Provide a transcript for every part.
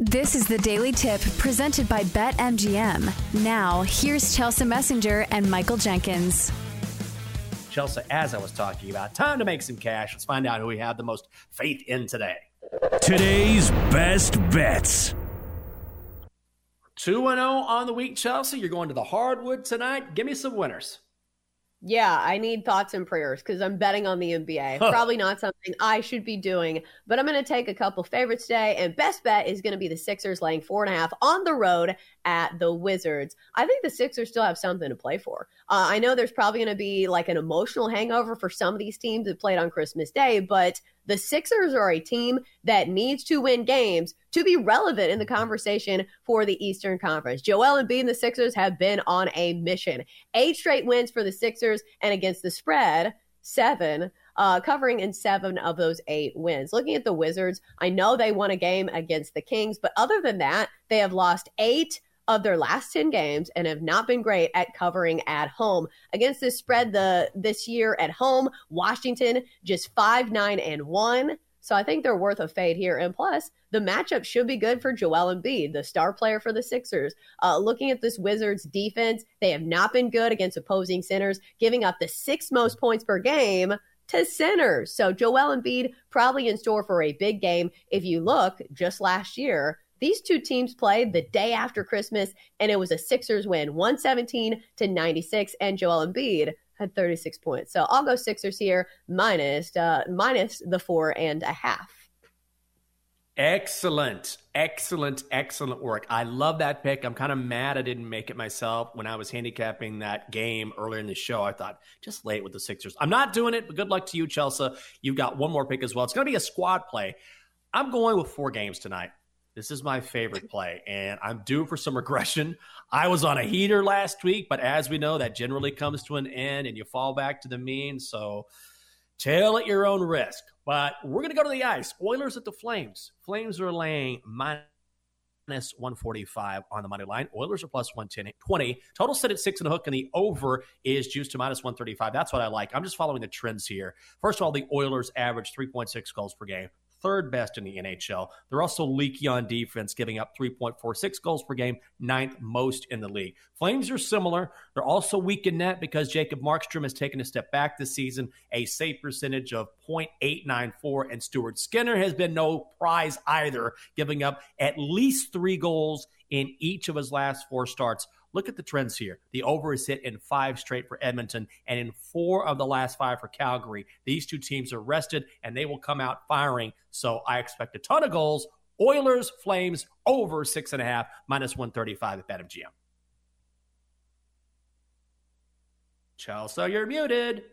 This is the Daily Tip presented by BetMGM. Now, here's Chelsa Messinger and Michael Jenkins. Chelsa, as I was talking about, time to make some cash. Let's find out who we have the most faith in today. Today's best bets. 2 0 on the week, Chelsa. You're going to the hardwood tonight. Give me some winners. Yeah, I need thoughts and prayers because I'm betting on the NBA. Huh. Probably not something I should be doing, but I'm going to take a couple favorites today. And best bet is going to be the Sixers laying four and a half on the road at the Wizards. I think the Sixers still have something to play for. Uh, I know there's probably going to be like an emotional hangover for some of these teams that played on Christmas Day, but the Sixers are a team that needs to win games to be relevant in the conversation for the Eastern Conference. Joel and the Sixers have been on a mission. Eight straight wins for the Sixers, and against the spread, seven. Uh, covering in seven of those eight wins. Looking at the Wizards, I know they won a game against the Kings, but other than that, they have lost eight of their last 10 games and have not been great at covering at home. Against this spread the this year at home, Washington just 5 9 and 1. So I think they're worth a fade here. And plus, the matchup should be good for Joel Embiid, the star player for the Sixers. Uh, looking at this Wizards defense, they have not been good against opposing centers, giving up the sixth most points per game to centers. So Joel Embiid probably in store for a big game. If you look just last year, these two teams played the day after Christmas, and it was a Sixers win, 117 to 96, and Joel Embiid had 36 points. So I'll go Sixers here, minus, uh, minus the four and a half. Excellent, excellent, excellent work. I love that pick. I'm kind of mad I didn't make it myself when I was handicapping that game earlier in the show. I thought just lay it with the Sixers. I'm not doing it, but good luck to you, Chelsa. You've got one more pick as well. It's going to be a squad play. I'm going with four games tonight. This is my favorite play, and I'm due for some regression. I was on a heater last week, but as we know, that generally comes to an end and you fall back to the mean. So, tail at your own risk. But we're going to go to the ice. Oilers at the Flames. Flames are laying minus 145 on the money line. Oilers are plus 110, 20. Total set at six and a hook, and the over is juiced to minus 135. That's what I like. I'm just following the trends here. First of all, the Oilers average 3.6 goals per game third best in the NHL. They're also leaky on defense, giving up 3.46 goals per game, ninth most in the league. Flames are similar. They're also weak in net because Jacob Markstrom has taken a step back this season, a save percentage of .894, and Stuart Skinner has been no prize either, giving up at least three goals in each of his last four starts. Look at the trends here. The over is hit in five straight for Edmonton and in four of the last five for Calgary. These two teams are rested and they will come out firing. So I expect a ton of goals. Oilers, Flames, over six and a half, minus 135 at BetMGM. Chelsa, you're muted.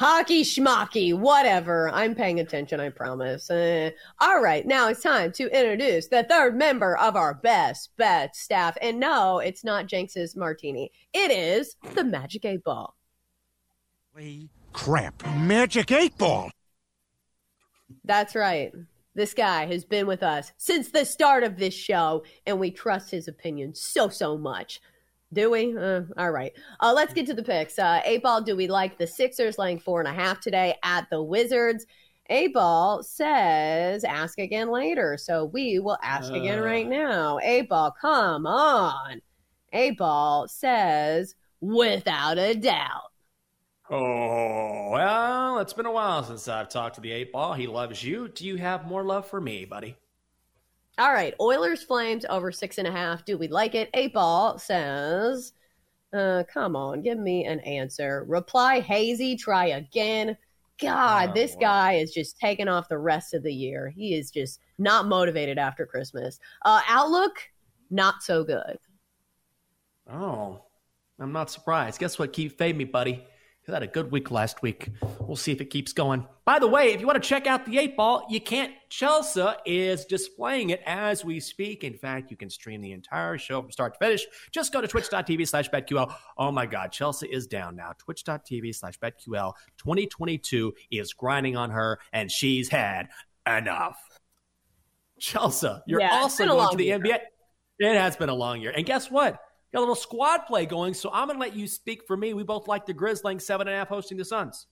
Hockey schmocky, whatever. I'm paying attention, I promise. Uh, all right, now it's time to introduce the third member of our best bet staff. And no, it's not Jenks's martini. It is the Magic 8 Ball. Crap. Magic 8 Ball. That's right. This guy has been with us since the start of this show, and we trust his opinion so, so much. Do we? Uh, all right. Uh, let's get to the picks. Uh, eight ball, do we like the Sixers laying four and a half today at the Wizards? Eight ball says ask again later. So we will ask again right now. Eight ball, come on. Eight ball says without a doubt. Oh, well, it's been a while since I've talked to the eight ball. He loves you. Do you have more love for me, buddy? All right, Oilers Flames over six and a half. Do we like it? Eight ball says, uh, come on, give me an answer. Reply hazy, try again. God, Oh, this boy. guy is just taking off the rest of the year. He is just not motivated after Christmas. Uh, outlook, not so good. Oh, I'm not surprised. Guess what? Keep fade me, buddy. You had a good week last week. We'll see if it keeps going. By the way, if you want to check out the eight ball, you can't. Chelsa is displaying it as we speak. In fact, you can stream the entire show from start to finish. Just go to twitch.tv slash BetQL. Oh my God, Chelsa is down now. Twitch.tv slash BetQL. 2022 is grinding on her, and she's had enough. Chelsa, you're Yeah, also going to the year. NBA. It has been a long year. And guess what? Got a little squad play going, so I'm going to let you speak for me. We both like the Grizzlies seven and a half hosting the Suns.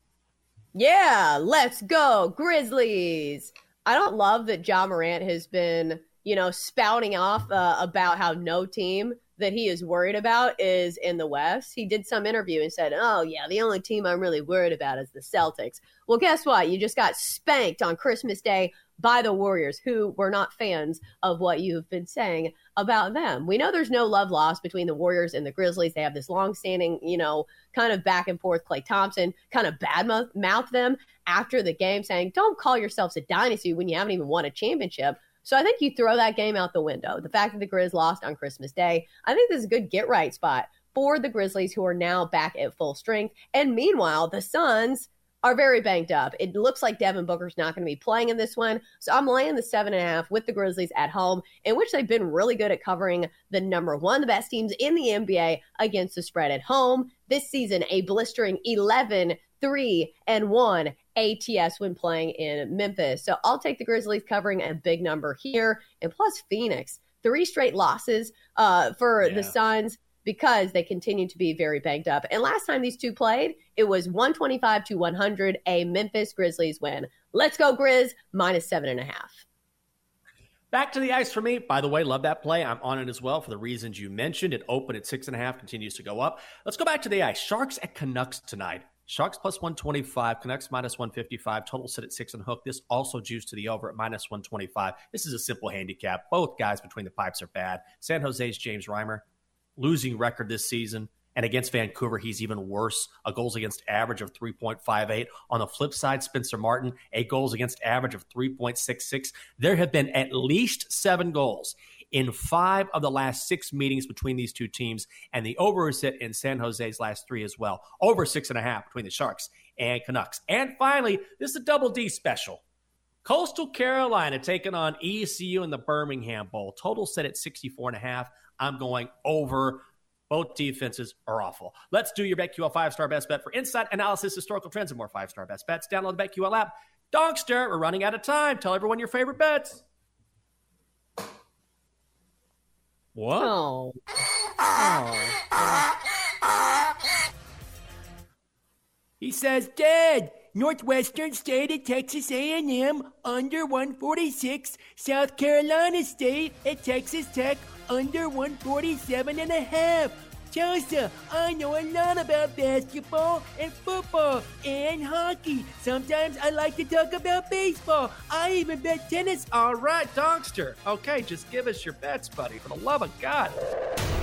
Yeah, let's go, Grizzlies. I don't love that Ja Morant has been, you know, spouting off uh, about how no team that he is worried about is in the West. He did some interview and said, Oh, yeah, the only team I'm really worried about is the Celtics. Well, guess what? You just got spanked on Christmas Day by the Warriors, who were not fans of what you've been saying about them. We know there's no love lost between the Warriors and the Grizzlies. They have this long-standing, you know, kind of back and forth. Klay Thompson kind of badmouth mouth them after the game, saying, "Don't call yourselves a dynasty when you haven't even won a championship." So I think you throw that game out the window. The fact that the Grizz lost on Christmas Day, I think this is a good get right spot for the Grizzlies, who are now back at full strength. And meanwhile, the Suns are very banged up. It looks like Devin Booker's not going to be playing in this one. So I'm laying the seven and a half with the Grizzlies at home, in which they've been really good at covering the number one, the best teams in the NBA against the spread at home. This season, a blistering 11 3 and 1 ATS when playing in Memphis. So I'll take the Grizzlies covering a big number here. And plus, Phoenix, three straight losses uh, for Yeah. the Suns because they continue to be very banged up. And last time these two played, it was 125 to 100, a Memphis Grizzlies win. Let's go, Grizz, minus seven and a half. Back to the ice for me. By the way, love that play. I'm on it as well for the reasons you mentioned. It opened at six and a half, continues to go up. Let's go back to the ice. Sharks at Canucks tonight. Sharks plus 125, Canucks minus 155, total sit at six and hook. This also juiced to the over at minus 125. This is a simple handicap. Both guys between the pipes are bad. San Jose's James Reimer, losing record this season. And against Vancouver, he's even worse. A goals against average of 3.58. On the flip side, Spencer Martin, a goals against average of 3.66. There have been at least seven goals in five of the last six meetings between these two teams. And the over is hit in San Jose's last three as well. Over six and a half between the Sharks and Canucks. And finally, this is a double D special. Coastal Carolina taking on ECU in the Birmingham Bowl. Total set at 64 and a half. I'm going over. Both defenses are awful. Let's do your BetQL five star best bet for insight, analysis, historical trends, and more five star best bets. Download the BetQL app. Donkster, we're running out of time. Tell everyone your favorite bets. What? Oh. He says, Dad, Northwestern State at Texas A&M under 146, South Carolina State at Texas Tech under 147 and a half. Chelsa, I know a lot about basketball and football and hockey. Sometimes I like to talk about baseball. I even bet tennis. All right, Donkster. Okay, just give us your bets, buddy, for the love of God.